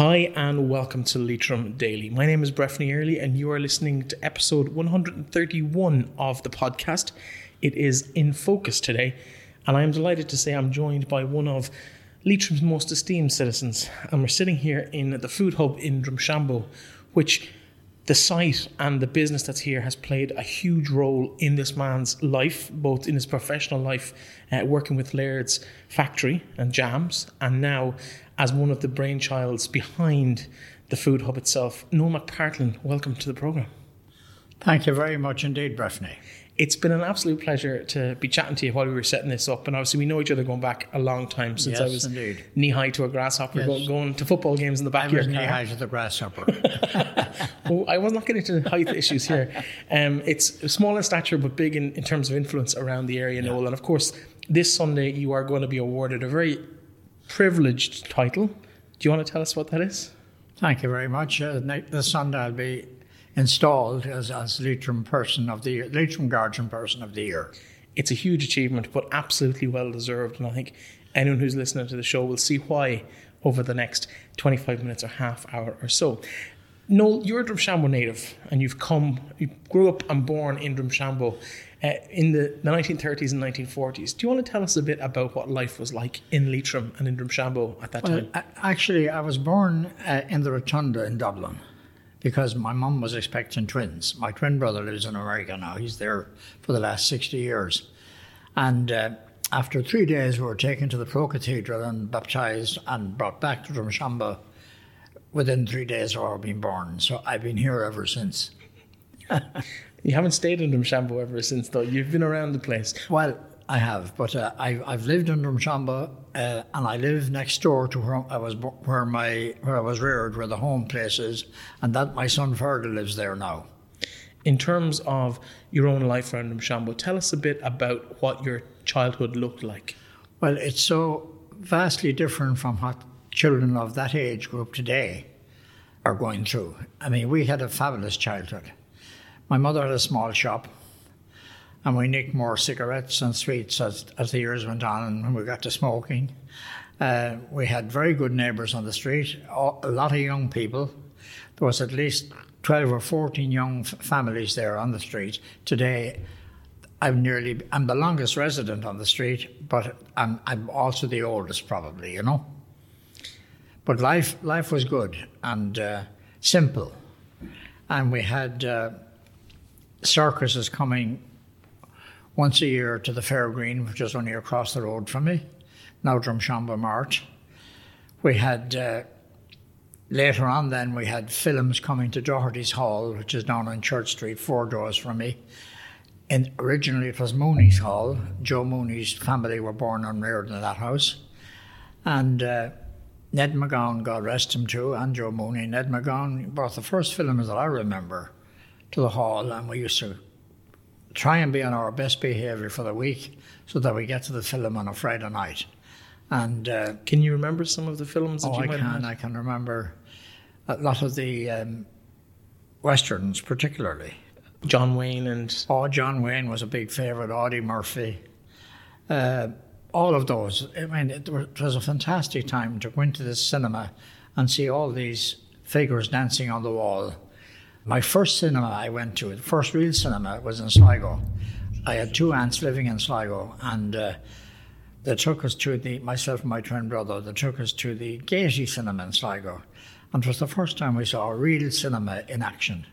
Hi, and welcome to Leitrim Daily. My name is Breffni Early, and you are listening to episode 131 of the podcast. It is in focus today, and I am delighted to say I'm joined by one of Leitrim's most esteemed citizens. And we're sitting here in the food hub in Drumshanbo, which the site and the business that's here has played a huge role in this man's life, both in his professional life, uh, working with Laird's factory and jams, and now as one of the brainchilds behind the food hub itself. Noel McPartlin, welcome to the programme. Thank you very much indeed, Breffni. It's been an absolute pleasure to be chatting to you while we were setting this up. And obviously, we know each other going back a long time since yes, I was knee high to a grasshopper, Yes. going, going to football games in the back I was knee high to the grasshopper. Well, I was not getting into height issues here. Um, it's small in stature, but big in, in terms of influence around the area, Noel. And of course, this Sunday, you are going to be awarded a very privileged title. Do you want to tell us what that is? Thank you very much. Uh, this Sunday I'll be installed as, as Leitrim Person of the Year, Leitrim Guardian Person of the Year. It's a huge achievement, but absolutely well deserved. And I think anyone who's listening to the show will see why over the next 25 minutes or half hour or so. Noel, you're a Drumshanbo native and you've come, you grew up and born in Drumshanbo uh, in the, the 1930s and 1940s. Do you want to tell us a bit about what life was like in Leitrim and in Drumshanbo at that Well, time? a- actually, I was born uh, in the Rotunda in Dublin because my mum was expecting twins. My twin brother lives in America now. He's there for the last 60 years. And uh, after three days, we were taken to the Pro Cathedral and baptized and brought back to Drumshanbo within three days of our being born. So I've been here ever since. You haven't stayed in Drumshanbo ever since, though. You've been around the place. Well, I have, but uh, I, I've lived in Drumshanbo, uh, and I live next door to where I was, where my, where I was reared, where the home place is, and that my son Fergal lives there now. In terms of your own life around Drumshanbo, tell us a bit about what your childhood looked like. Well, it's so vastly different from what children of that age group today are going through. I mean, we had a fabulous childhood. My mother had a small shop, and we nicked more cigarettes and sweets as, as the years went on and when we got to smoking. Uh, we had very good neighbours on the street, a lot of young people. There was at least 12 or 14 young f- families there on the street. Today, I'm nearly, I'm the longest resident on the street, but I'm, I'm also the oldest probably, you know. But life, life was good and uh, simple. And we had uh, circuses coming once a year to the Fair Green, which is only across the road from me, now Drumshanbo Mart. We had, uh, later on then, we had films coming to Doherty's Hall, which is down on Church Street, four doors from me. And originally it was Mooney's Hall. Joe Mooney's family were born and reared in that house. And uh, Ned McGowan, God rest him too, and Joe Mooney. Ned McGowan brought the first films that I remember to the hall, and we used to try and be on our best behaviour for the week so that we get to the film on a Friday night. And uh, Can you remember some of the films that oh, you I can? I can remember a lot of the um, westerns, particularly. John Wayne and Oh, John Wayne was a big favourite. Audie Murphy, uh, all of those. I mean, it, it was a fantastic time to go into the cinema and see all these figures dancing on the wall. My first cinema I went to, the first real cinema, was in Sligo. I had two aunts living in Sligo, and uh, they took us to the myself and my twin brother. They took us to the Gaiety Cinema in Sligo, and it was the first time we saw a real cinema in action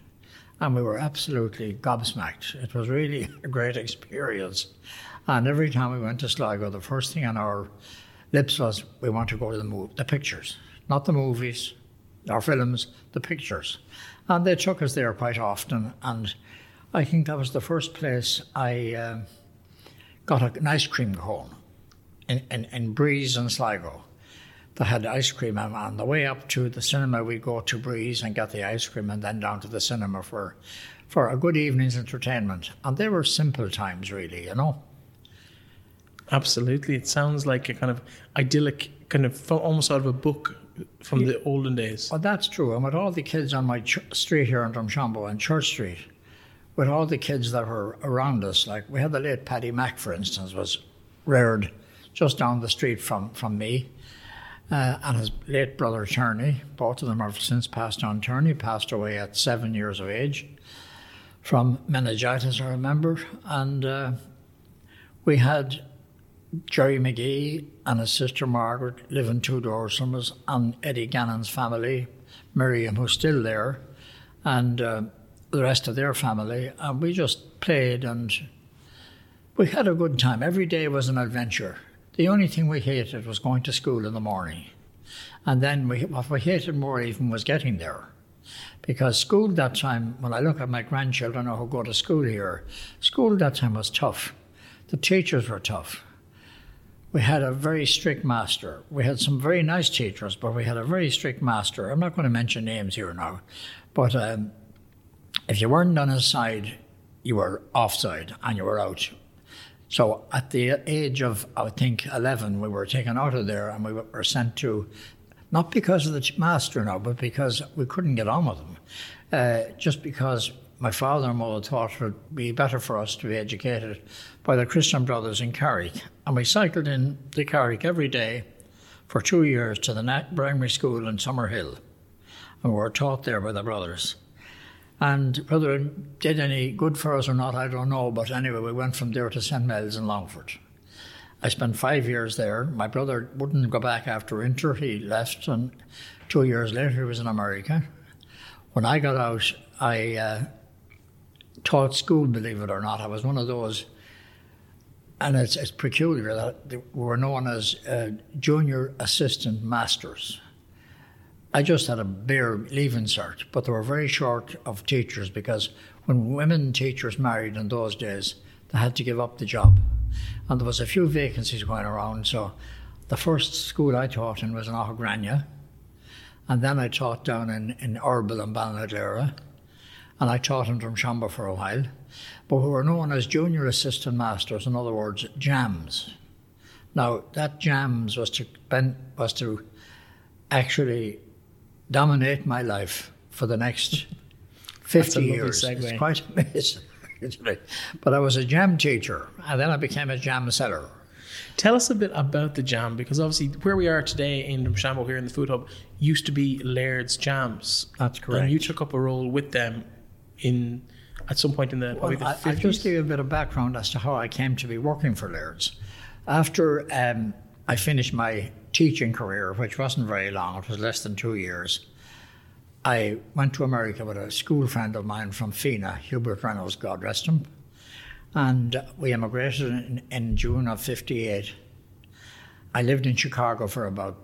and we were absolutely gobsmacked. It was really a great experience. And every time we went to Sligo, the first thing on our lips was, we want to go to the, the pictures, not the movies, our films, the pictures. And they took us there quite often. And I think that was the first place I um got an ice cream cone in, in, in Breeze and Sligo that had ice cream. And on the way up to the cinema, we'd go to Breeze and get the ice cream and then down to the cinema for, for a good evening's entertainment. And they were simple times, really, you know. absolutely, it sounds like a kind of idyllic, kind of almost out of a book from the olden days. Well, that's true. And with all the kids on my ch- street here in Drumshanbo and Church Street, with all the kids that were around us, like we had the late Paddy Mack, for instance, was reared just down the street from, from me. uh, and his late brother Turney. Both of them have since passed on. Turney passed away at seven years of age from meningitis, I remember. And uh, we had Jerry McGee and his sister Margaret living two doors from us, and Eddie Gannon's family, Miriam, who's still there, and uh, the rest of their family. And we just played and we had a good time. Every day was an adventure. The only thing we hated was going to school in the morning. And then we, what we hated more even was getting there. Because school that time, when I look at my grandchildren who go to school here, school that time was tough. The teachers were tough. We had a very strict master. We had some very nice teachers, but we had a very strict master. I'm not going to mention names here now, but um, if you weren't on his side, you were offside and you were out. So at the age of, I think, 11, we were taken out of there and we were sent to, not because of the master now, but because we couldn't get on with him. Uh, just because my father and mother thought it would be better for us to be educated by the Christian Brothers in Carrick. And we cycled in to Carrick every day for two years to the Nat Primary School in Summerhill. And we were taught there by the brothers. And whether it did any good for us or not, I don't know. But anyway, we went from there to St. Mel's in Longford. I spent five years there. My brother wouldn't go back after winter. He left, and two years later, he was in America. When I got out, I uh, taught school, believe it or not. I was one of those, and it's, it's peculiar that we were known as uh, junior assistant masters. I just had a bare leaving cert, but they were very short of teachers because when women teachers married in those days, they had to give up the job. And there was a few vacancies going around. So the first school I taught in was in Aughgrania. And then I taught down in, in Erbil and Ballinadera. And I taught in Drumshanbo for a while. But we were known as junior assistant masters, in other words, jams. Now, that jams was to, was to actually dominate my life for the next 50 years. Segue. It's quite amazing. but I was a jam teacher, and then I became a jam seller. Tell us a bit about the jam, because obviously where we are today in Drumshanbo here in the Food Hub used to be Laird's Jams. That's correct. And you took up a role with them in at some point in the well, probably the I, 50s. I'll just give you a bit of background as to how I came to be working for Laird's. After um, I finished my teaching career, which wasn't very long, it was less than two years, I went to America with a school friend of mine from Fenagh, Hubert Reynolds, God rest him. And we emigrated in, in June of 58. I lived in Chicago for about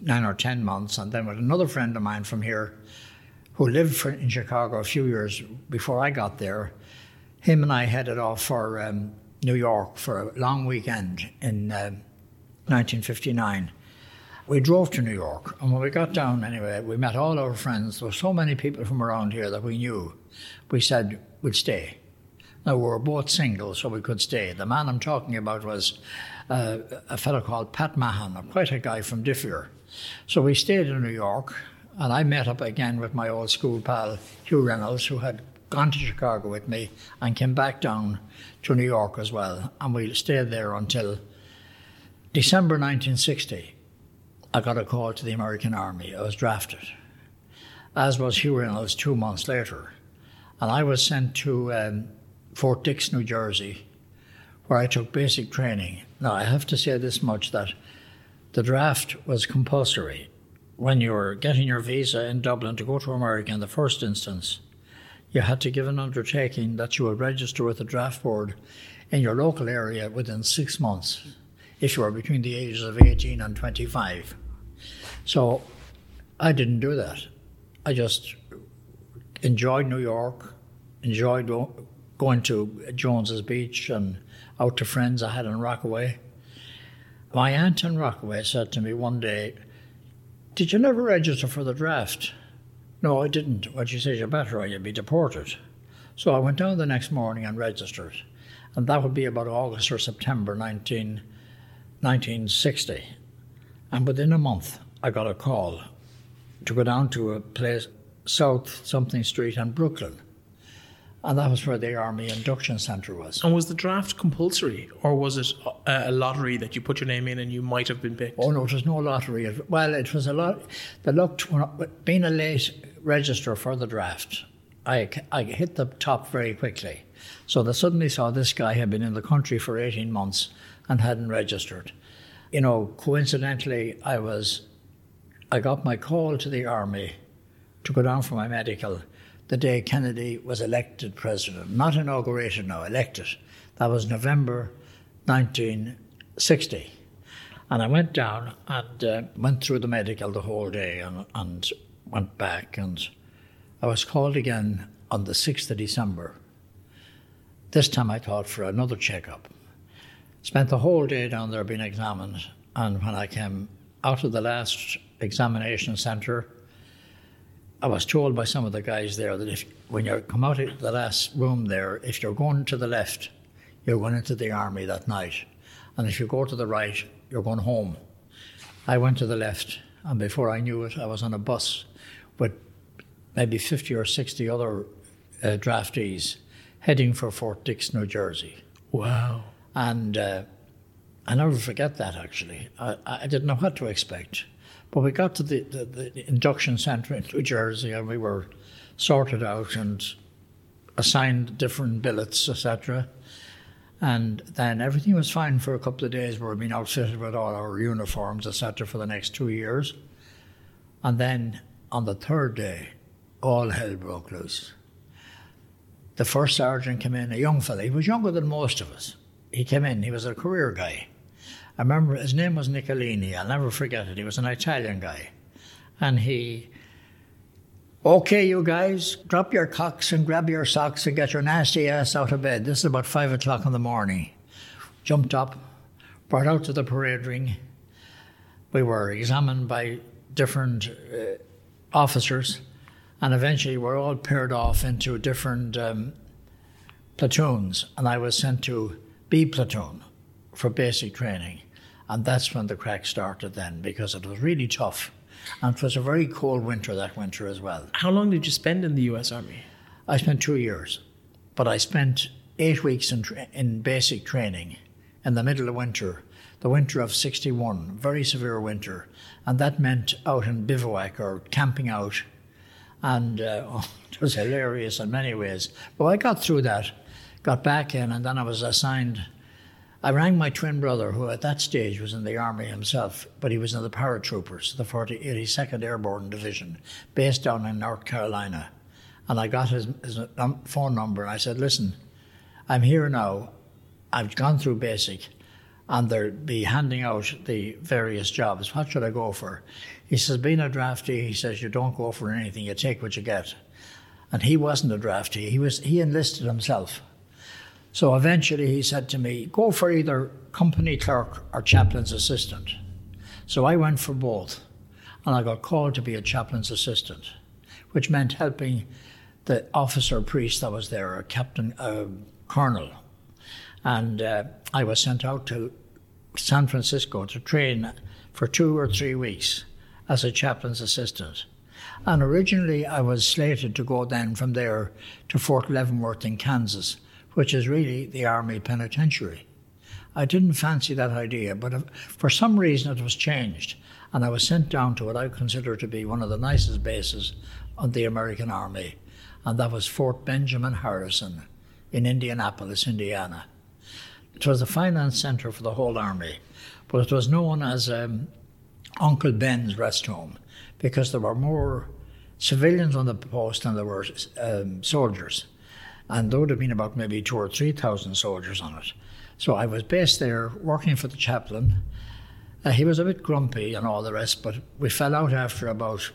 nine or ten months, and then with another friend of mine from here who lived for, in Chicago a few years before I got there, him and I headed off for um, New York for a long weekend in uh, 1959. We drove to New York, and when we got down anyway, we met all our friends. There were so many people from around here that we knew. We said we'd stay. Now, we were both single, so we could stay. The man I'm talking about was uh, a fellow called Pat Mahan, quite a guy from Differ. So we stayed in New York, and I met up again with my old school pal, Hugh Reynolds, who had gone to Chicago with me and came back down to New York as well. And we stayed there until December 1960. I got a call to the American Army. I was drafted, as was Hugh Reynolds two months later. And I was sent to um, Fort Dix, New Jersey, where I took basic training. Now, I have to say this much that the draft was compulsory. When you were getting your visa in Dublin to go to America in the first instance, you had to give an undertaking that you would register with the draft board in your local area within six months if you were between the ages of 18 and 25. So I didn't do that. I just enjoyed New York, enjoyed going to Jones's Beach and out to friends I had in Rockaway. My aunt in Rockaway said to me one day, Did you never register for the draft? No, I didn't. Well, she said, You better or you'll be deported. So I went down the next morning and registered. And that would be about August or September 19, 1960. And within a month, I got a call to go down to a place, South something street in Brooklyn. And that was where the Army Induction Centre was. And was the draft compulsory, or was it a, lottery that you put your name in and you might have been picked? Oh no, it was no lottery. Well, it was a lot. The luck, being a late register for the draft, I, I hit the top very quickly. So they suddenly saw this guy had been in the country for 18 months and hadn't registered. You know, coincidentally, I was, I got my call to the army to go down for my medical the day Kennedy was elected president, not inaugurated now, elected. That was November 1960. And I went down and uh, went through the medical the whole day and, and went back. And I was called again on the 6th of December. This time I thought for another checkup. Spent the whole day down there being examined. And when I came out of the last examination centre, I was told by some of the guys there that if when you come out of the last room there, if you're going to the left, you're going into the army that night. And if you go to the right, you're going home. I went to the left, and before I knew it, I was on a bus with maybe 50 or 60 other uh, draftees heading for Fort Dix, New Jersey. Wow. And uh, I never forget that actually. I, I didn't know what to expect. But we got to the, the, the induction centre in New Jersey and we were sorted out and assigned different billets, etc. And then everything was fine for a couple of days. We were being outfitted with all our uniforms, etc., for the next two years. And then on the third day, all hell broke loose. The first sergeant came in, a young fellow. He was younger than most of us. He came in, he was a career guy. I remember his name was Nicolini. I'll never forget it. He was an Italian guy. And he, okay, you guys, drop your cocks and grab your socks and get your nasty ass out of bed. This is about five o'clock in the morning. Jumped up, brought out to the parade ring. We were examined by different uh, officers, and eventually we're all paired off into different um, platoons. And I was sent to B platoon for basic training. And that's when the crack started then because it was really tough. And it was a very cold winter that winter as well. How long did you spend in the US Army? I spent two years, but I spent eight weeks in, tra- in basic training in the middle of winter, the winter of 61, very severe winter. And that meant out in bivouac or camping out. And uh, oh, it was hilarious in many ways. But I got through that, got back in, and then I was assigned I rang my twin brother, who at that stage was in the army himself, but he was in the paratroopers, the 40, 82nd Airborne Division, based down in North Carolina. And I got his, his phone number and I said, Listen, I'm here now. I've gone through basic and they'll be handing out the various jobs. What should I go for? He says, Being a draftee, he says, you don't go for anything, you take what you get. And he wasn't a draftee, he, was, he enlisted himself. So eventually he said to me, Go for either company clerk or chaplain's assistant. So I went for both, and I got called to be a chaplain's assistant, which meant helping the officer priest that was there, a captain, a colonel. And uh, I was sent out to San Francisco to train for two or three weeks as a chaplain's assistant. And originally I was slated to go then from there to Fort Leavenworth in Kansas which is really the Army Penitentiary. I didn't fancy that idea, but for some reason it was changed, and I was sent down to what I consider to be one of the nicest bases of the American Army, and that was Fort Benjamin Harrison in Indianapolis, Indiana. It was the finance center for the whole Army, but it was known as um, Uncle Ben's rest home because there were more civilians on the post than there were um, soldiers and there would have been about maybe two or three thousand soldiers on it. So I was based there working for the chaplain. Uh, he was a bit grumpy and all the rest, but we fell out after about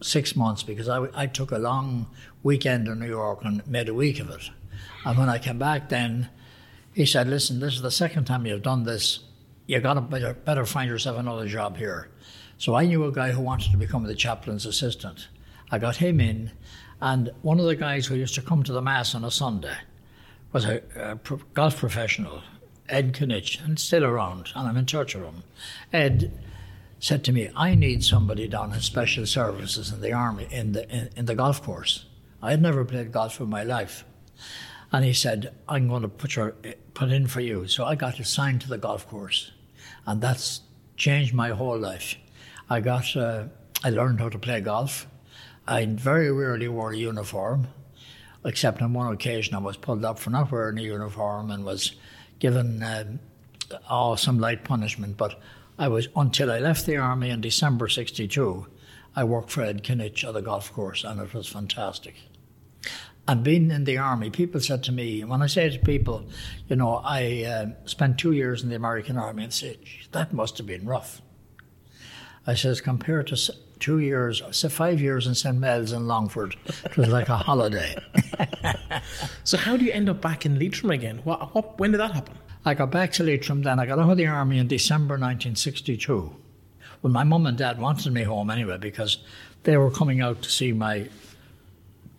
six months because I, I took a long weekend in New York and made a week of it. And when I came back then, he said, Listen, this is the second time you've done this. You've got to better, better find yourself another job here. So I knew a guy who wanted to become the chaplain's assistant. I got him in, and one of the guys who used to come to the Mass on a Sunday was a, a pro- golf professional, Ed Kinich, and still around, and I'm in touch with him. Ed said to me, I need somebody down in special services in the army, in the, in, in the golf course. I had never played golf in my life. And he said, I'm going to put, your, put in for you. So I got assigned to the golf course. And that's changed my whole life. I got, uh, I learned how to play golf. I very rarely wore a uniform, except on one occasion I was pulled up for not wearing a uniform and was given oh, some light punishment. But I was, until I left the army in December 62, I worked for Ed Kinich at the golf course and it was fantastic. And being in the army, people said to me, when I say to people, you know, I uh, spent two years in the American army, and say, that must have been rough. I says, compared to two years, so five years in St. Mel's in Longford, it was like a holiday. so how do you end up back in Leitrim again? What, what, when did that happen? I got back to Leitrim then. I got out of the army in December 1962. Well, my mum and dad wanted me home anyway because they were coming out to see my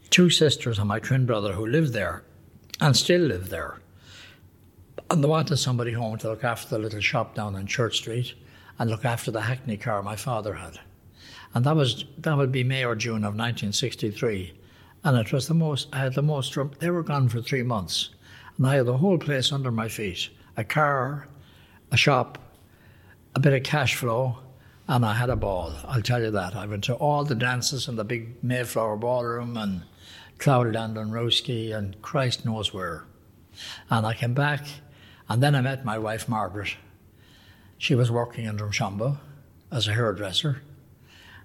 two sisters and my twin brother who lived there and still live there. And they wanted somebody home to look after the little shop down in Church Street and look after the Hackney car my father had. And that was that would be May or June of 1963. And it was the most, I had the most, they were gone for three months. And I had the whole place under my feet a car, a shop, a bit of cash flow, and I had a ball. I'll tell you that. I went to all the dances in the big Mayflower ballroom and Cloudland and Rooskey and Christ knows where. And I came back, and then I met my wife Margaret. She was working in Drumshanbo as a hairdresser.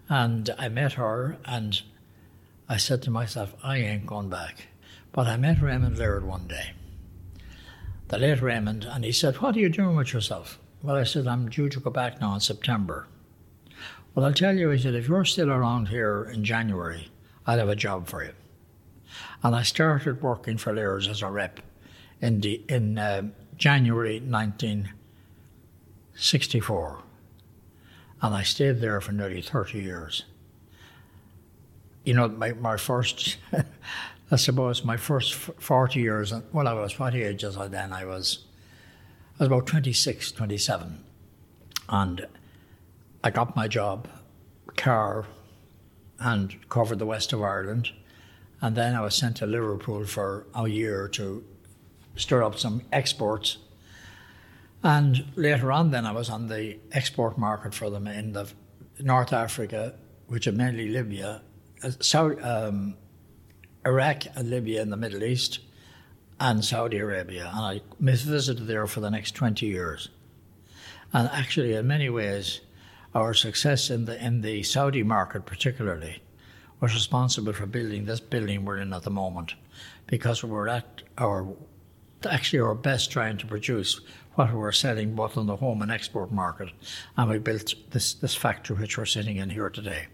And I met her, and I said to myself, I ain't going back. But I met Raymond Laird one day, the late Raymond, and he said, What are you doing with yourself? Well, I said, I'm due to go back now in September. Well, I'll tell you, he said, if you're still around here in January, I'll have a job for you. And I started working for Laird's as a rep in, the, in uh, January 1964. And I stayed there for nearly 30 years. You know, my, my first, I suppose, my first 40 years, well, I was, what age was I then? I was, I was about 26, 27. And I got my job, car, and covered the west of Ireland. And then I was sent to Liverpool for a year to stir up some exports. And later on, then I was on the export market for them in the North Africa, which are mainly Libya, uh, South, um, Iraq and Libya in the Middle East, and Saudi Arabia. And I visited there for the next 20 years. And actually, in many ways, our success in the in the Saudi market, particularly, was responsible for building this building we're in at the moment, because we were at our actually our best trying to produce what we were selling both on the home and export market, and we built this this factory which we're sitting in here today.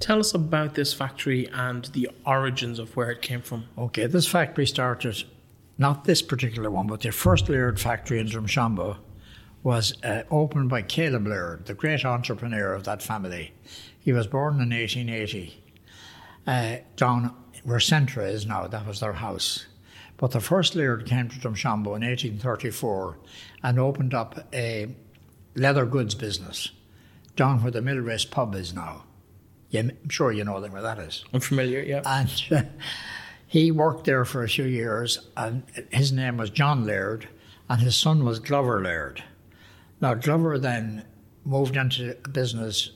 Tell us about this factory and the origins of where it came from. Okay, this factory started, not this particular one, but the first Laird factory in Drumshanbo was uh, opened by Caleb Laird, the great entrepreneur of that family. He was born in 1880 uh, down where Centra is now, that was their house. But the first Laird came to Drumshanbo in 1834 and opened up a leather goods business down where the Millrace pub is now. Yeah, I'm sure you know where that is. I'm familiar, yeah. And uh, he worked there for a few years, and his name was John Laird, and his son was Glover Laird. Now, Glover then moved into business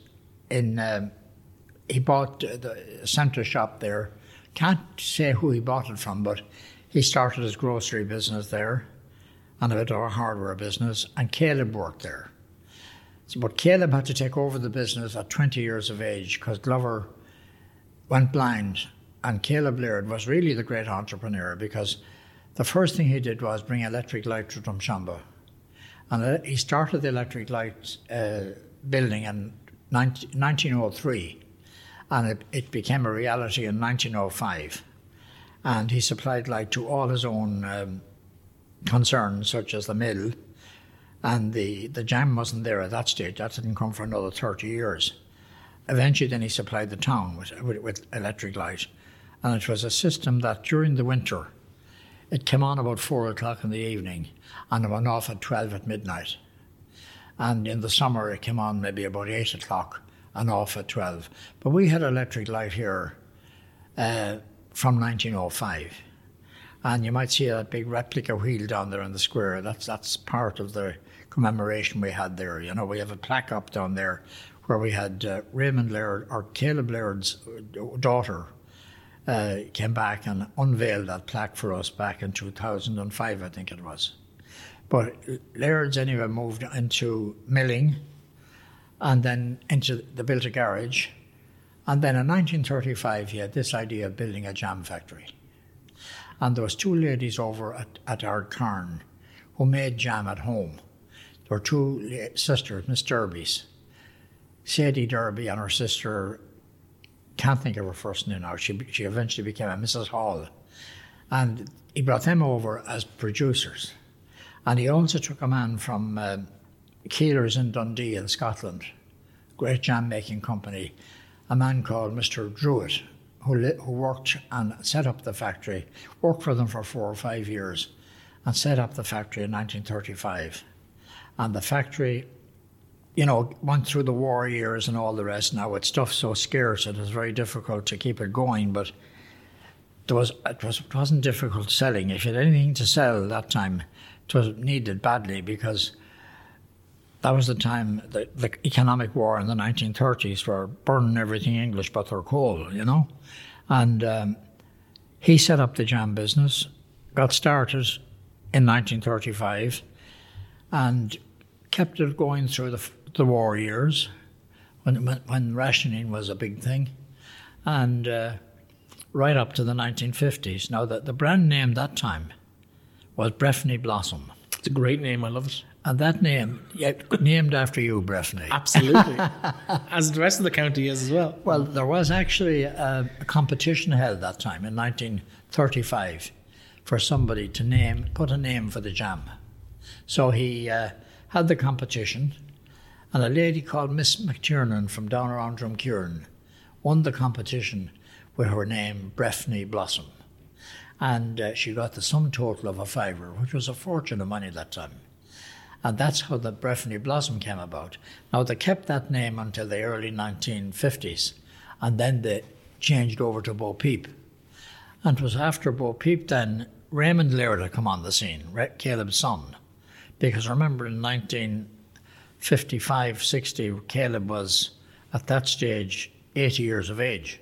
in, um, he bought the centre shop there. Can't say who he bought it from, but he started his grocery business there and a bit of a hardware business, and Caleb worked there. So, but Caleb had to take over the business at 20 years of age because Glover went blind, and Caleb Laird was really the great entrepreneur because the first thing he did was bring electric light to Drumshanbo and uh, he started the electric light uh, building in 19, 1903, and it, it, became a reality in 1905. And he supplied light to all his own um, concerns, such as the mill. And the, the jam wasn't there at that stage, that didn't come for another 30 years. Eventually, then he supplied the town with, with, with electric light. And it was a system that during the winter, it came on about four o'clock in the evening and it went off at 12 at midnight. And in the summer, it came on maybe about 8 o'clock and off at 12. But we had electric light here uh, from 1905. And you might see that big replica wheel down there in the square. That's that's part of the commemoration we had there. You know, we have a plaque up down there where we had uh, Raymond Laird or Caleb Laird's daughter uh, came back and unveiled that plaque for us back in 2005, I think it was. But Laird's anyway moved into milling and then into the built a garage. And then in 1935, he had this idea of building a jam factory. And there was two ladies over at, at Ardcarn who made jam at home. There were two sisters, Miss Derby's. Sadie Derby and her sister, can't think of her first name now, she, she eventually became a Mrs. Hall. And he brought them over as producers. And he also took a man from uh, Keiller's in Dundee in Scotland, great jam making company, a man called Mr. Druitt, who, li- who worked and set up the factory, worked for them for four or five years, and set up the factory in 1935. And the factory, you know, went through the war years and all the rest. Now it's stuff so scarce it is very difficult to keep it going, but there was, it, was, it wasn't difficult selling. If you had anything to sell that time, it was needed badly because that was the time the, the economic war in the 1930s were burning everything English but their coal, you know. And um, he set up the jam business, got started in 1935, and kept it going through the, the war years when, when, when rationing was a big thing, and uh, right up to the 1950s. Now, the, the brand name that time was Breffni Blossom. It's a great name. I love it. And that name, yeah, named after you, Breffni. Absolutely. as the rest of the county is as well. Well, there was actually a, a, competition held that time in 1935 for somebody to name, put a name for the jam. So he uh, had the competition, and a lady called Miss McTiernan from down around Drumkeeran won the competition with her name Breffni Blossom. And uh, she got the sum total of a fiver, which was a fortune of money that time. And that's how the Breffni Blossom came about. Now, they kept that name until the early 1950s, and then they changed over to Bo Peep. And it was after Bo Peep then Raymond Laird had come on the scene, Caleb's son. Because remember in 1955 60, Caleb was at that stage 80 years of age,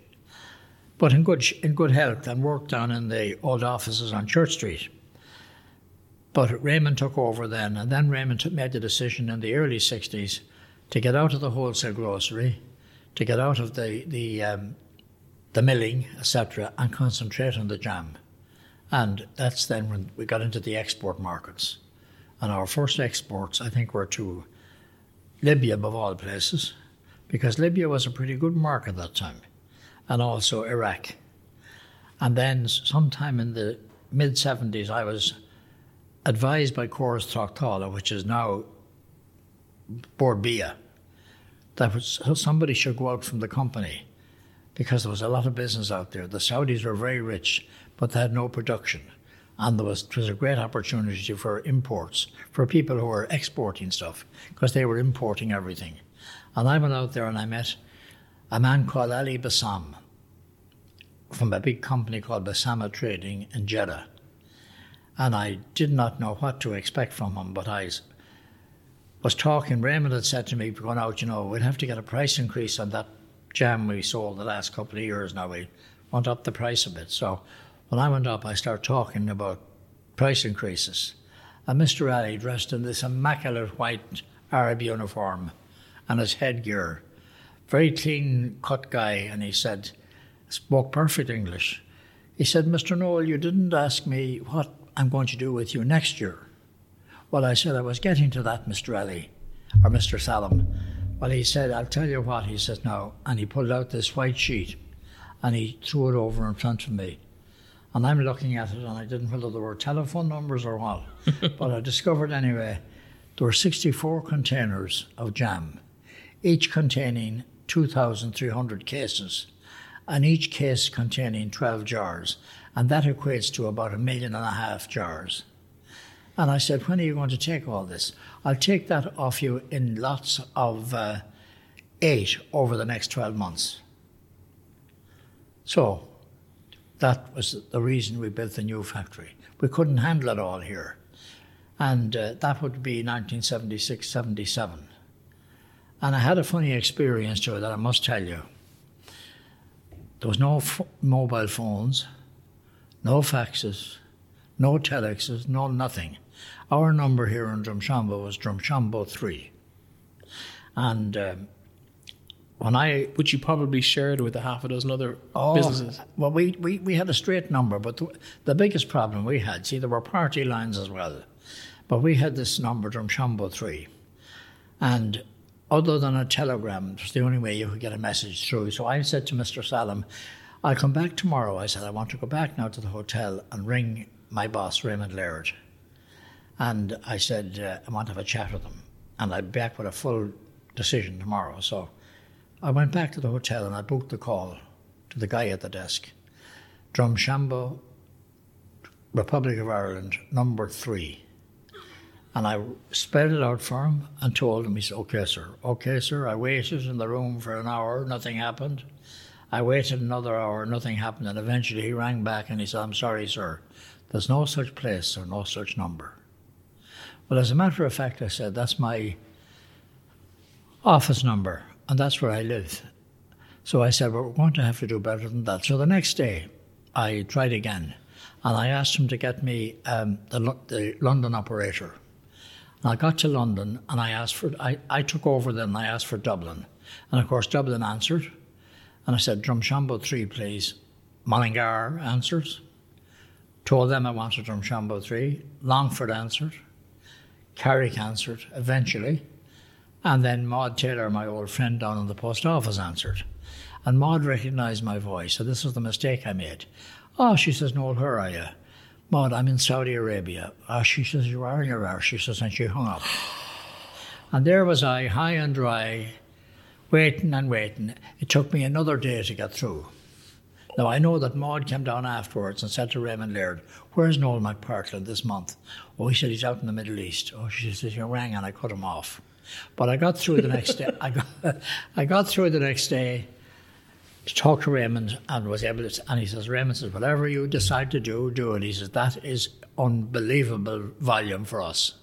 but in good, in good health and worked down in the old offices on Church Street. But Raymond took over then, and then Raymond made the decision in the early 60s to get out of the wholesale grocery, to get out of the, the, um, the milling, etc., and concentrate on the jam. And that's then when we got into the export markets. And our first exports, I think, were to Libya, above all places, because Libya was a pretty good market at that time, and also Iraq. And then, sometime in the mid 70s, I was advised by Coras Tráchtála, which is now Bord Bia, that was, somebody should go out from the company because there was a lot of business out there. The Saudis were very rich, but they had no production. And there was, was a great opportunity for imports, for people who were exporting stuff, because they were importing everything. And I went out there and I met a man called Ali Bassam from a big company called Bassama Trading in Jeddah and I did not know what to expect from him. But I was talking. Raymond had said to me, "Going out, you know, we'll have to get a price increase on that jam we sold the last couple of years. Now we want up the price a bit." So when I went up, I started talking about price increases, and Mr. Ali, dressed in this immaculate white Arab uniform and his headgear, very clean cut guy, and he said, spoke perfect English. He said, Mr. Noel, you didn't ask me what I'm going to do with you next year. Well, I said, I was getting to that, Mr. Ali, or Mr. Salam. Well, he said, I'll tell you what, he says, now. And he pulled out this white sheet and he threw it over in front of me. And I'm looking at it and I didn't know whether there were telephone numbers or what. but I discovered anyway, there were 64 containers of jam, each containing 2,300 cases, and each case containing 12 jars and that equates to about a million and a half jars. And I said, When are you going to take all this? I'll take that off you in lots of uh, eight over the next 12 months. So that was the reason we built the new factory. We couldn't handle it all here. And uh, that would be 1976 77. And I had a funny experience it that I must tell you. There was no f- mobile phones, no faxes, no telexes, no nothing. Our number here in Drumshanbo was Drumshanbo 3. And um, when I. Which you probably shared with a half a dozen other Oh, businesses. Well, we, we, we had a straight number, but the, the biggest problem we had, see, there were party lines as well, but we had this number Drumshanbo 3. And other than a telegram, it was the only way you could get a message through. So I said to Mr. Salam, I'll come back tomorrow. I said, I want to go back now to the hotel and ring my boss, Raymond Laird. And I said, uh, I want to have a chat with him. And I'll be back with a full decision tomorrow. So I went back to the hotel and I booked the call to the guy at the desk. Drumshanbo, Republic of Ireland, number three. And I spelled it out for him and told him, he said, okay, sir. Okay, sir. I waited in the room for an hour, nothing happened. I waited another hour, nothing happened. And eventually he rang back and he said, I'm sorry, sir. There's no such place or no such number. Well, as a matter of fact, I said, that's my office number and that's where I live. So I said, well, we're going to have to do better than that. So the next day, I tried again, and I asked him to get me um, the, the London operator. And I got to London, and I asked for, I, I took over then, and I asked for Dublin. And of course, Dublin answered, and I said, Drumshanbo 3, please. Mullingar answers. Told them I wanted Drumshanbo 3. Longford answered. Carrick answered eventually. And then Maud Taylor, my old friend down in the post office, answered. And Maud recognised my voice, so this was the mistake I made. Oh, she says, Noel, where are you? Maud, I'm in Saudi Arabia. Ah, she says, you are, you are. She says, and she hung up. And there was I, high and dry, waiting and waiting. It took me another day to get through. Now, I know that Maud came down afterwards and said to Raymond Laird, Where's Noel McPartland this month? Oh, he said he's out in the Middle East. Oh, she says, You rang and I cut him off. But I got through the next day. I got, I got through the next day to talk to Raymond and was able to. And he says, Raymond says, whatever you decide to do, do it. He says, that is unbelievable volume for us.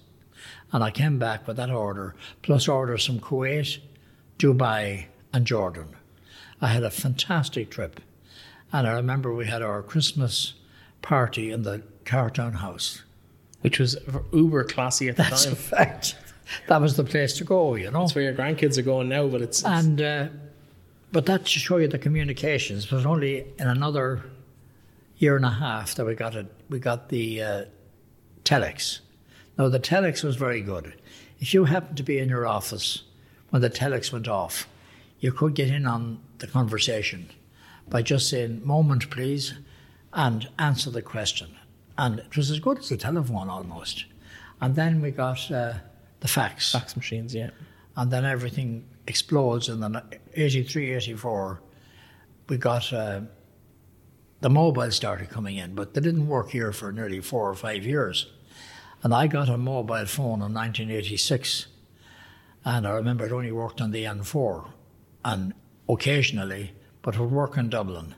And I came back with that order, plus orders from Kuwait, Dubai, and Jordan. I had a fantastic trip. And I remember we had our Christmas party in the Cartown House. which was uber classy at the That's a time. fact. That was the place to go, you know. That's where your grandkids are going now, but it's, it's And uh, but that to show you the communications it was only in another year and a half that we got it. We got the uh, telex. Now the telex was very good. If you happened to be in your office when the telex went off, you could get in on the conversation by just saying "moment, please," and answer the question. And it was as good as the telephone almost. And then we got uh, the fax fax machines, yeah. and then everything explodes. And then 83, 84, we got uh, the mobile started coming in, but they didn't work here for nearly four or five years. And I got a mobile phone in 1986, and I remember it only worked on the N4, and occasionally, but it would work in Dublin.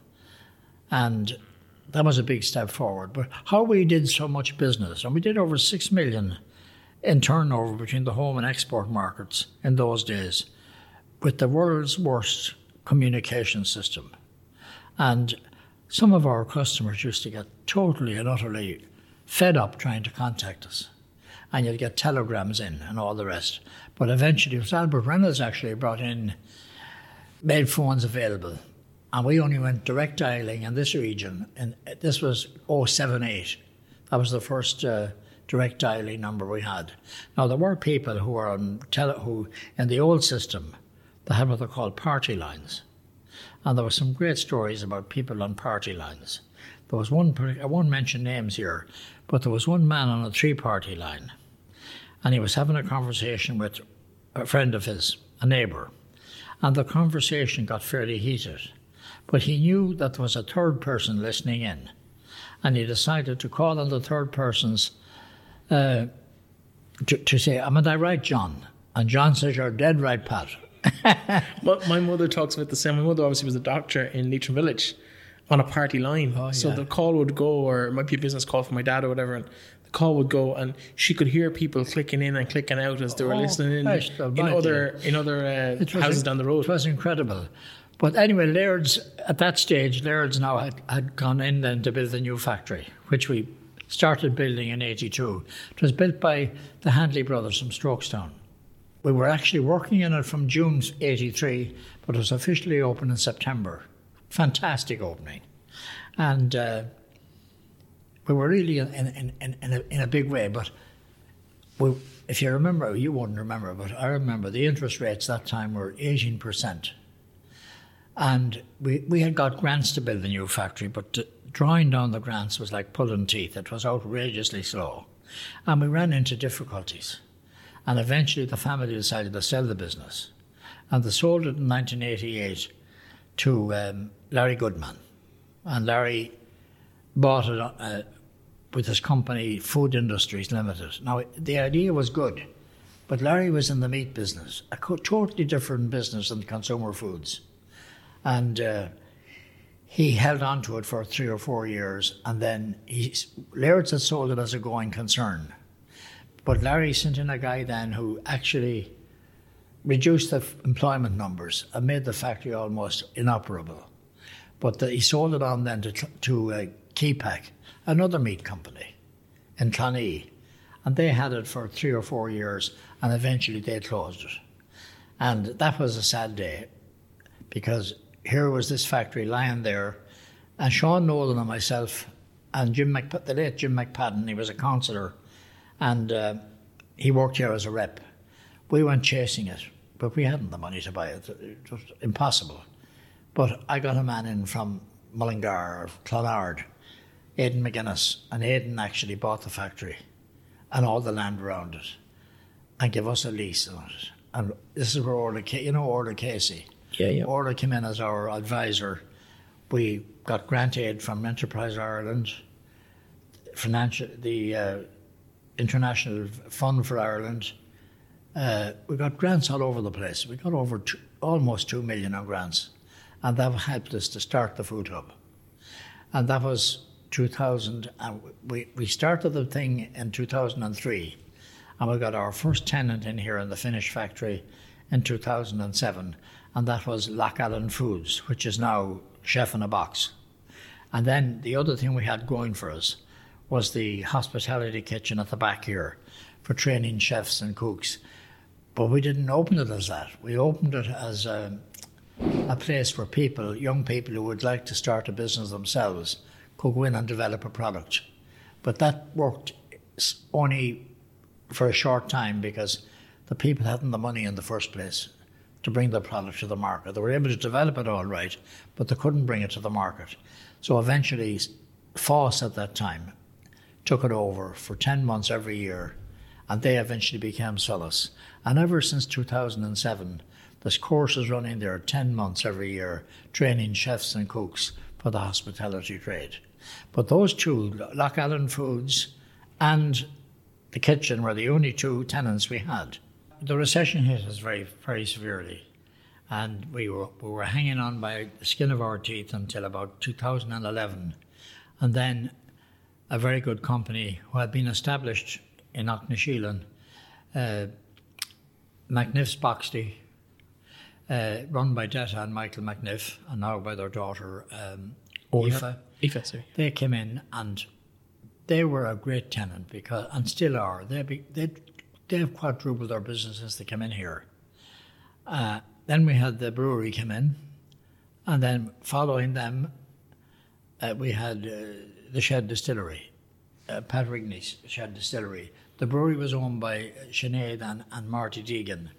And that was a big step forward. But how we did so much business, and we did over six million in turnover between the home and export markets in those days with the world's worst communication system. And some of our customers used to get totally and utterly fed up trying to contact us. And you'd get telegrams in and all the rest. But eventually, it was Albert Reynolds actually brought in, made phones available. And we only went direct dialing in this region. And this was 078. That was the first uh, direct dialing number we had. Now, there were people who were on tele, who, in the old system, they had what they called party lines. And there were some great stories about people on party lines. There was one, I won't mention names here, but there was one man on a three party line. And he was having a conversation with a friend of his, a neighbour. And the conversation got fairly heated. But he knew that there was a third person listening in. And he decided to call on the third person's uh, to, to say, Am I right, John? And John says, You're dead right, Pat. but my mother talks about the same. My mother obviously was a doctor in Leitrim Village. on a party line. Oh, so yeah. the call would go, or it might be a business call from my dad or whatever, and the call would go, and she could hear people clicking in and clicking out as they were Oh, listening in, in other in other uh, houses in- down the road. It was incredible. But anyway, Laird's, at that stage, Laird's now had, had gone in then to build the new factory, which we started building in 82. It was built by the Handley brothers from Strokestown. We were actually working in it from June 83, but it was officially opened in September. Fantastic opening. And uh, we were really in, in, in, in, a, in a big way, but we, if you remember, you wouldn't remember, but I remember the interest rates that time were 18%. And we, we had got grants to build the new factory, but drawing down the grants was like pulling teeth. It was outrageously slow. And we ran into difficulties. And eventually the family decided to sell the business. And they sold it in 1988 to um, Larry Goodman. And Larry bought it uh, with his company, Food Industries Limited. Now, the idea was good, but Larry was in the meat business, a co- totally different business than consumer foods. And uh, he held on to it for three or four years, and then he, Laird's had sold it as a going concern. But Larry sent in a guy then who actually reduced the f- employment numbers and made the factory almost inoperable. But the, he sold it on then to, to uh, Kepak, another meat company in Clonee. And they had it for three or four years, and eventually they closed it. And that was a sad day because here was this factory lying there, and Sean Nolan and myself, and Jim Mc, the late Jim McPadden, he was a councillor, and uh, he worked here as a rep. We went chasing it, but we hadn't the money to buy it. It was impossible. But I got a man in from Mullingar or Clonard, Aidan McGuinness, and Aidan actually bought the factory and all the land around it and gave us a lease on it. And this is where Orla, you know Orla Casey. Yeah, yeah. Orla came in as our advisor. We got grant aid from Enterprise Ireland, financial, the uh, International Fund for Ireland. Uh, we got grants all over the place. We got over two, almost two million on grants, and that helped us to start the food hub. And that was 2000. And uh, we we started the thing in 2003, and we got our first tenant in here in the Finnish factory in 2007, and that was Loch Foods, which is now Chef in a Box. And then the other thing we had going for us was the hospitality kitchen at the back here for training chefs and cooks. But we didn't open it as that. We opened it as a, a place for people, young people who would like to start a business themselves, could go in and develop a product. But that worked only for a short time because the people hadn't the money in the first place to bring the product to the market. They were able to develop it all right, but they couldn't bring it to the market. So eventually, FÁS at that time took it over for 10 months every year, and they eventually became SOLAS. And ever since 2007, this course is running there 10 months every year, training chefs and cooks for the hospitality trade. But those two, Lough Allen Foods and the kitchen, were the only two tenants we had. The recession hit us very, very severely, and we were, we were hanging on by the skin of our teeth until about 2011. And then a very good company who had been established in Aughnasheelan, uh, McNiff's Boxty, uh, run by Detta and Michael McNiff, and now by their daughter, um, They came in and they were a great tenant because, and still are. They be, they they've quadrupled their business since they came in here. Uh, then we had the brewery come in, and then following them, uh, we had uh, the Shed Distillery, uh, Pat Rigney's Shed Distillery. The brewery was owned by Sinead and, and Marty Deegan,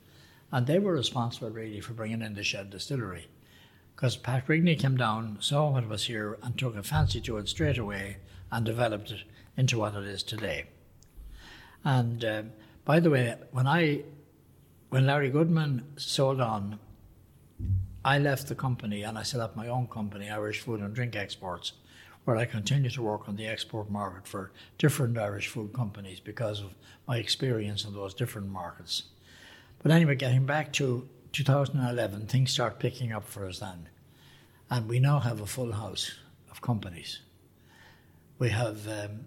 and they were responsible really for bringing in the Shed Distillery. Because Pat Rigney came down, saw what was here, and took a fancy to it straight away and developed it into what it is today. And um, by the way, when I, when Larry Goodman sold on, I left the company and I set up my own company, Irish Food and Drink Exports, where I continue to work on the export market for different Irish food companies because of my experience in those different markets. But anyway, getting back to 2011, things start picking up for us then. And we now have a full house of companies. We have um,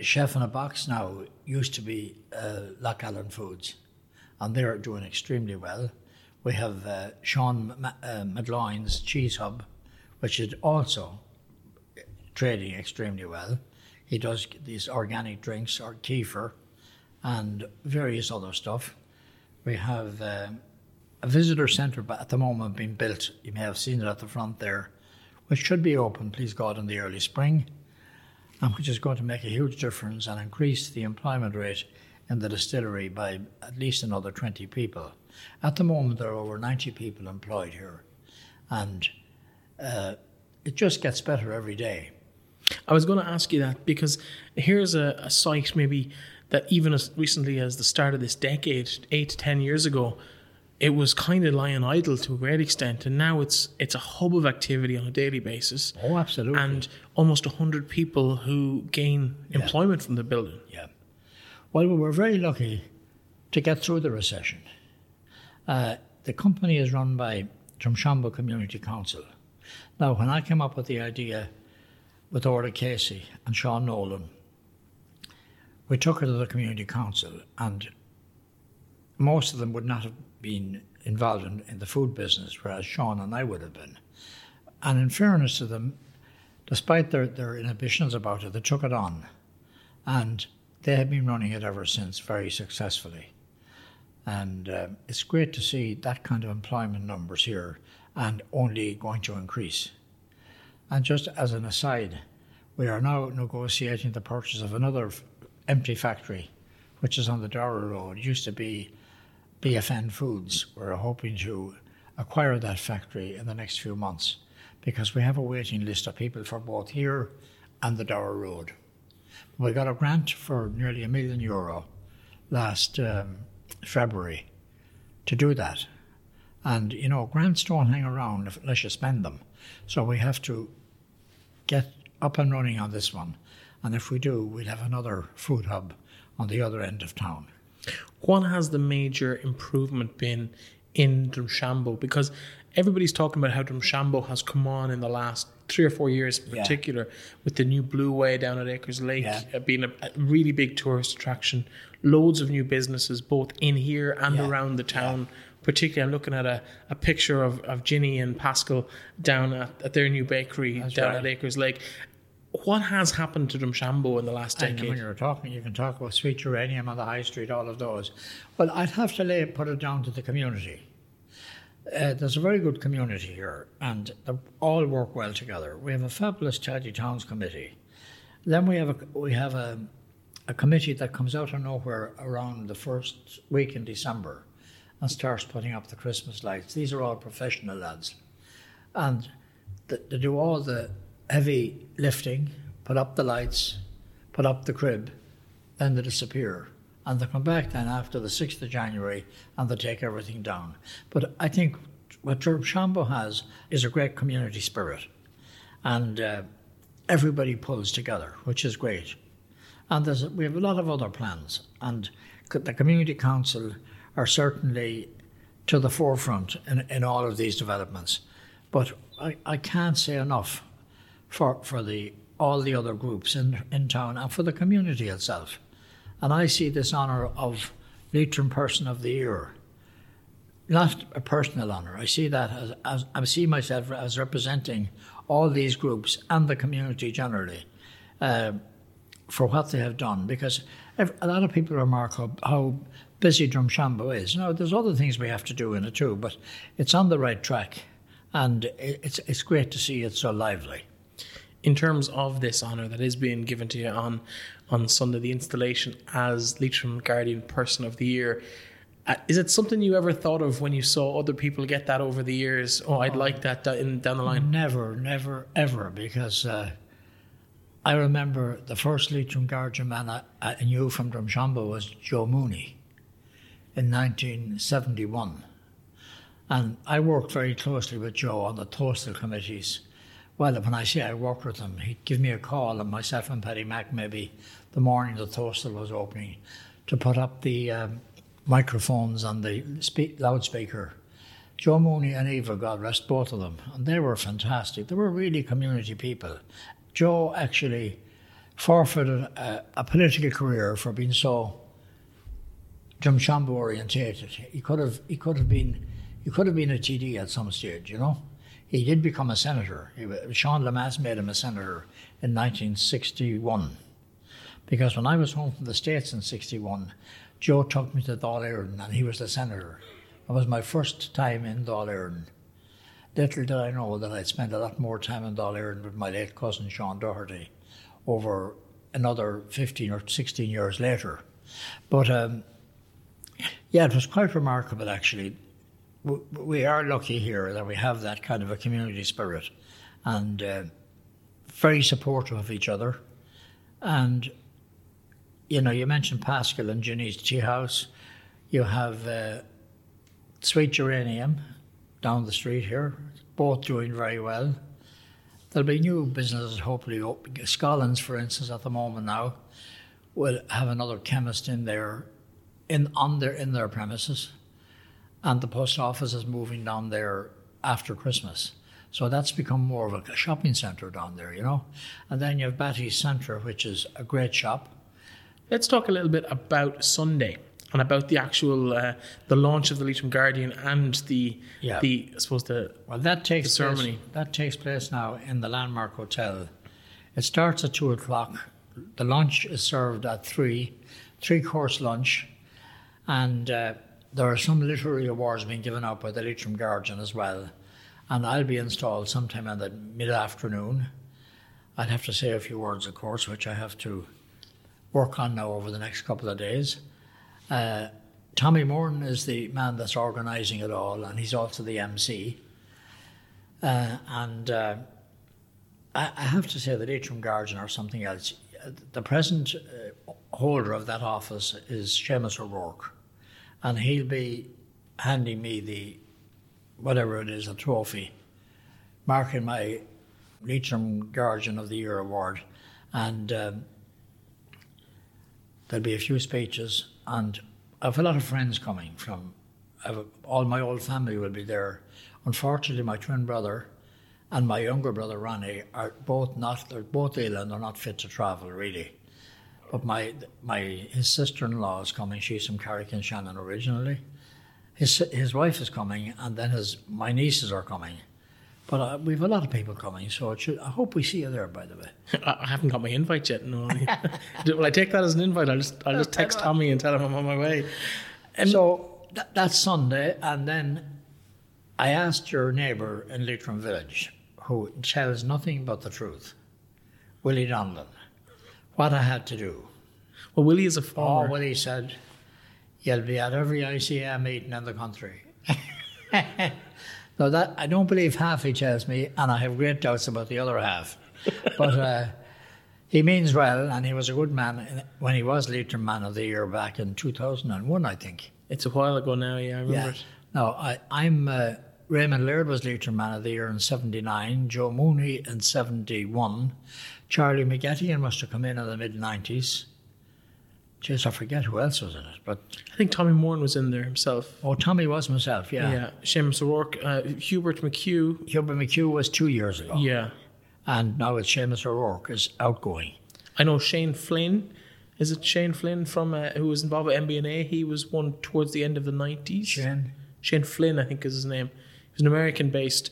Chef in a Box now, used to be uh, Lough Allen Foods, and they're doing extremely well. We have uh, Sean Ma- uh, Cheese Hub, which is also trading extremely well. He does these organic drinks or kefir and various other stuff. We have uh, a visitor centre at the moment being built. You may have seen it at the front there, which should be open, please God, in the early spring, and which is going to make a huge difference and increase the employment rate in the distillery by at least another 20 people. At the moment, there are over 90 people employed here, and uh, it just gets better every day. I was going to ask you that because here's a, a site maybe that even as recently as the start of this decade, eight to ten years ago, it was kind of lying idle to a great extent, and now it's it's a hub of activity on a daily basis. Oh, absolutely. And almost hundred people who gain Yeah. employment from the building. Yeah. Well, we were very lucky to get through the recession. Uh, the company is run by Drumshanbo Community Council. Now, when I came up with the idea with Orla Casey and Sean Nolan, we took it to the Community Council, and most of them would not have been involved in, in the food business, whereas Sean and I would have been. And in fairness to them, despite their, their inhibitions about it, they took it on. And they have been running it ever since very successfully. And um, it's great to see that kind of employment numbers here and only going to increase. And just as an aside, we are now negotiating the purchase of another empty factory, which is on the Dara Road. Used to be BFN Foods. We're hoping to acquire that factory in the next few months because we have a waiting list of people for both here and the Dara Road. We got a grant for nearly a million euro last um, February to do that. And, you know, grants don't hang around unless you spend them. So we have to get up and running on this one. And if we do, we'll have another food hub on the other end of town. What has the major improvement been in Drumshanbo? Because everybody's talking about how Drumshanbo has come on in the last three or four years, in Yeah. particular, with the new Blue Way down at Acres Lake Yeah. uh, being a, a really big tourist attraction. Loads of new businesses, both in here and Yeah. around the town. Particularly, I'm looking at a, a picture of, of Ginny and Pascal down at, at their new bakery That's down right. at Acres Lake. What has happened to Drumshanbo in the last decade? And when you're talking, you can talk about sweet geranium on the high street, all of those. Well, I'd have to lay put it down to the community. Uh, there's a very good community here, and they all work well together. We have a fabulous Tidy Towns committee. Then we have a we have a, a committee that comes out of nowhere around the first week in December, and starts putting up the Christmas lights. These are all professional lads, and th- they do all the heavy lifting, put up the lights, put up the crib, then they disappear. And they come back then after the 6th of January and they take everything down. But I think what Shambo has is a great community spirit. And uh, everybody pulls together, which is great. And there's, we have a lot of other plans. And the Community Council are certainly to the forefront in, in all of these developments. But I, I can't say enough for, for the, all the other groups in, in town and for the community itself. And I see this honour of Leitrim Person of the Year, not a personal honour. I see that as, as I see myself as representing all these groups and the community generally uh, for what they have done. Because a lot of people remark how, how busy Drumshanbo is. Now, there's other things we have to do in it too, but it's on the right track. And it's, it's great to see it so lively. In terms of this honour that is being given to you on on Sunday, the installation as Leitrim Guardian Person of the Year. Uh, is it something you ever thought of when you saw other people get that over the years? Oh, I'd like that down the line. Never, never, ever, because uh, I remember the first Leitrim Guardian man I, I knew from Drumshanbo was Joe Mooney in 1971. And I worked very closely with Joe on the Tóstal committees. Well, when I say I worked with him, he'd give me a call, and myself and Paddy Mack maybe the morning the Tóstal was opening, to put up the um, microphones on the spe- loudspeaker Joe Mooney and Eva, God rest both of them, and they were fantastic. They were really community people. Joe actually forfeited a, a political career for being so Drumshanbo orientated. He could have he could have been he could have been a TD at some stage, you know. He did become a senator. Sean Lemass made him a senator in 1961. Because when I was home from the States in 61, Joe took me to Dáil and he was the senator. It was my first time in Dáil. Little did I know that I'd spent a lot more time in Dáil with my late cousin Sean Doherty over another 15 or 16 years later. But um, yeah, it was quite remarkable actually. We are lucky here that we have that kind of a community spirit and uh, very supportive of each other. And, you know, you mentioned Pascal and Ginny's Tea House. You have uh, Sweet Geranium down the street here, both doing very well. There'll be new businesses hopefully open. Scollins, for instance, at the moment now, will have another chemist in there, in on their in their premises, and the post office is moving down there after Christmas. So that's become more of a shopping centre down there, you know. And then you have Batty's Centre, which is a great shop. Let's talk a little bit about Sunday and about the actual uh, the launch of the Leitrim Guardian and the yeah. the I suppose the well that takes ceremony place, that takes place now in the Landmark Hotel. It starts at two o'clock. The lunch is served at three, three course lunch, and uh, there are some literary awards being given out by the Leitrim Guardian as well. And I'll be installed sometime in the mid afternoon. I'd have to say a few words, of course, which I have to work on now over the next couple of days. Uh, Tommy Moran is the man that's organising it all, and he's also the MC. Uh, and uh, I, I, have to say that Leitrim Guardian or something else, the present uh, holder of that office is Seamus O'Rourke, and he'll be handing me the whatever it is, a trophy, marking my Leitrim Guardian of the Year award, and um, there'll be a few speeches and I have a lot of friends coming from. All my old family will be there. Unfortunately, my twin brother and my younger brother Ronnie are both not. They're both ill and they're not fit to travel really. But my my his sister-in-law is coming. She's from Carrick-on-Shannon originally. His his wife is coming, and then his my nieces are coming. But uh, we've a lot of people coming, so should, I hope we see you there. By the way, I haven't got my invite yet. No, will I take that as an invite? I'll just I'll just text Tommy and tell him I'm on my way. And so that, that's Sunday, and then I asked your neighbour in Leitrim Village, who tells nothing but the truth, Willie Donlan, what I had to do. Well, Willie is a farmer. Oh, Willie said, "You'll be at every ICM meeting in the country." Now that I don't believe half he tells me, and I have great doubts about the other half. but uh, he means well, and he was a good man when he was Leitrim Man of the Year back in 2001, I think. It's a while ago now, yeah, I remember yeah. it. No, I, I'm uh, Raymond Laird was Leitrim Man of the Year in 79, Joe Mooney in 71, Charlie McGettigan must have come in in the mid 90s. Jeez, I forget who else was in it, but I think Tommy Moran was in there himself. Oh, Tommy was himself, yeah. Yeah, Seamus O'Rourke, uh, Hubert McHugh. Hubert McHugh was two years ago. Yeah, and now it's Seamus O'Rourke is outgoing. I know Shane Flynn. Is it Shane Flynn from uh, who was involved with MBNA? He was one towards the end of the nineties. Shane. Shane Flynn, I think, is his name. He's an American-based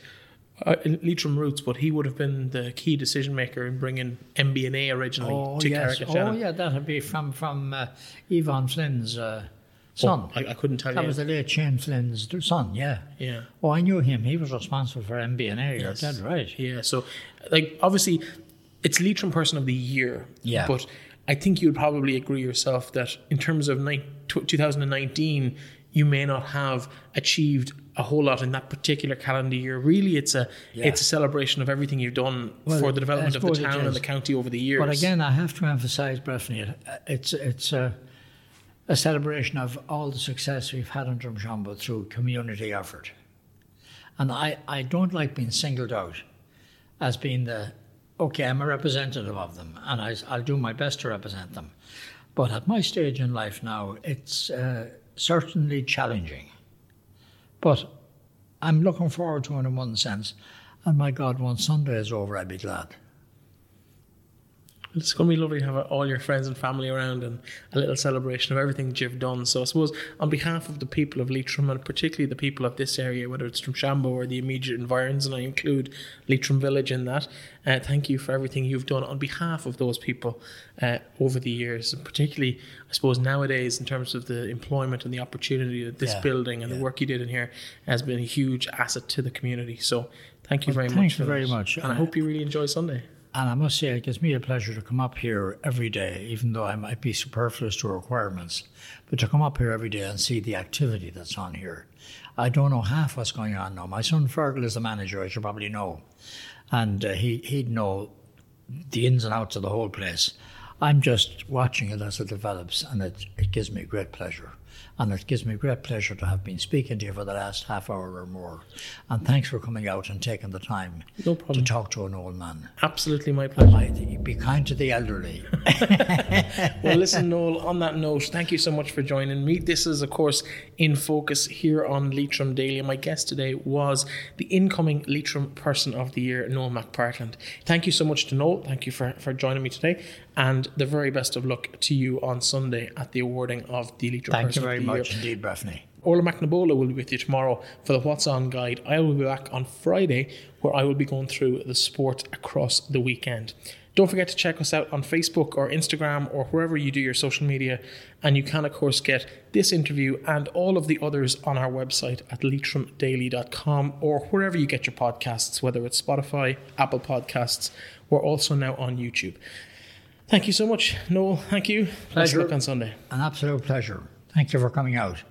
uh, Leitrim roots, but he would have been the key decision maker in bringing MBNA originally oh, to yes. Carrick Oh, yeah, that'd be from from uh, Yvonne Flynn's uh, son. Oh, I, I, couldn't tell that you. That was the late Shane Flynn's son, yeah. Yeah. Oh, I knew him. He was responsible for MBNA. Yes. You're dead right. Yeah, so, like, obviously, it's Leitrim Person of the Year. Yeah. But I think you'd probably agree yourself that in terms of ni- 2019, you may not have achieved a whole lot in that particular calendar year. Really, it's a yeah. it's a celebration of everything you've done well, for the development of the town and the county over the years. But again, I have to emphasise, Breffni, it's it's a, a, celebration of all the success we've had in Drumshanbo through community effort. And I, I don't like being singled out as being the okay, I'm a representative of them, and I, will do my best to represent them. But at my stage in life now, it's uh, certainly challenging but I'm looking forward to it in one sense. And my God, when Sunday is over, I'd be glad. It's going to be lovely to have all your friends and family around and a little celebration of everything you've done. So I suppose on behalf of the people of Leitrim and particularly the people of this area, whether it's from Shambo or the immediate environs, and I include Leitrim Village in that, uh, thank you for everything you've done on behalf of those people uh, over the years, and particularly I suppose nowadays in terms of the employment and the opportunity that this Yeah, building and yeah. the work you did in here has been a huge asset to the community. So thank you Well, very thank much. you for very that. much. and I hope you really enjoy Sunday. And I must say, it gives me a pleasure to come up here every day, even though I might be superfluous to requirements, but to come up here every day and see the activity that's on here. I don't know half what's going on now. My son Fergal is the manager, as you probably know, and uh, he, he'd know the ins and outs of the whole place. I'm just watching it as it develops, and it, it gives me great pleasure. And it gives me great pleasure to have been speaking to you for the last half hour or more. And thanks for coming out and taking the time No to talk to an old man. Absolutely my pleasure. I, be kind to the elderly. well, listen, Noel, on that note, thank you so much for joining me. This is, of course, In Focus here on Leitrim Daily. My guest today was the incoming Leitrim Person of the Year, Noel McPartland. Thank you so much to Noel. Thank you for, for joining me today. And the very best of luck to you on Sunday at the awarding of the Leitrim Thank Person very much indeed, Breffni. Orla McNabola will be with you tomorrow for the What's On guide. I will be back on Friday where I will be going through the sport across the weekend. Don't forget to check us out on Facebook or Instagram or wherever you do your social media. And you can, of course, get this interview and all of the others on our website at leitrimdaily.com or wherever you get your podcasts, whether it's Spotify, Apple Podcasts. We're also now on YouTube. Thank you so much, Noel. Thank you. Best Pleasure. luck on Sunday. An absolute pleasure. Thank you for coming out.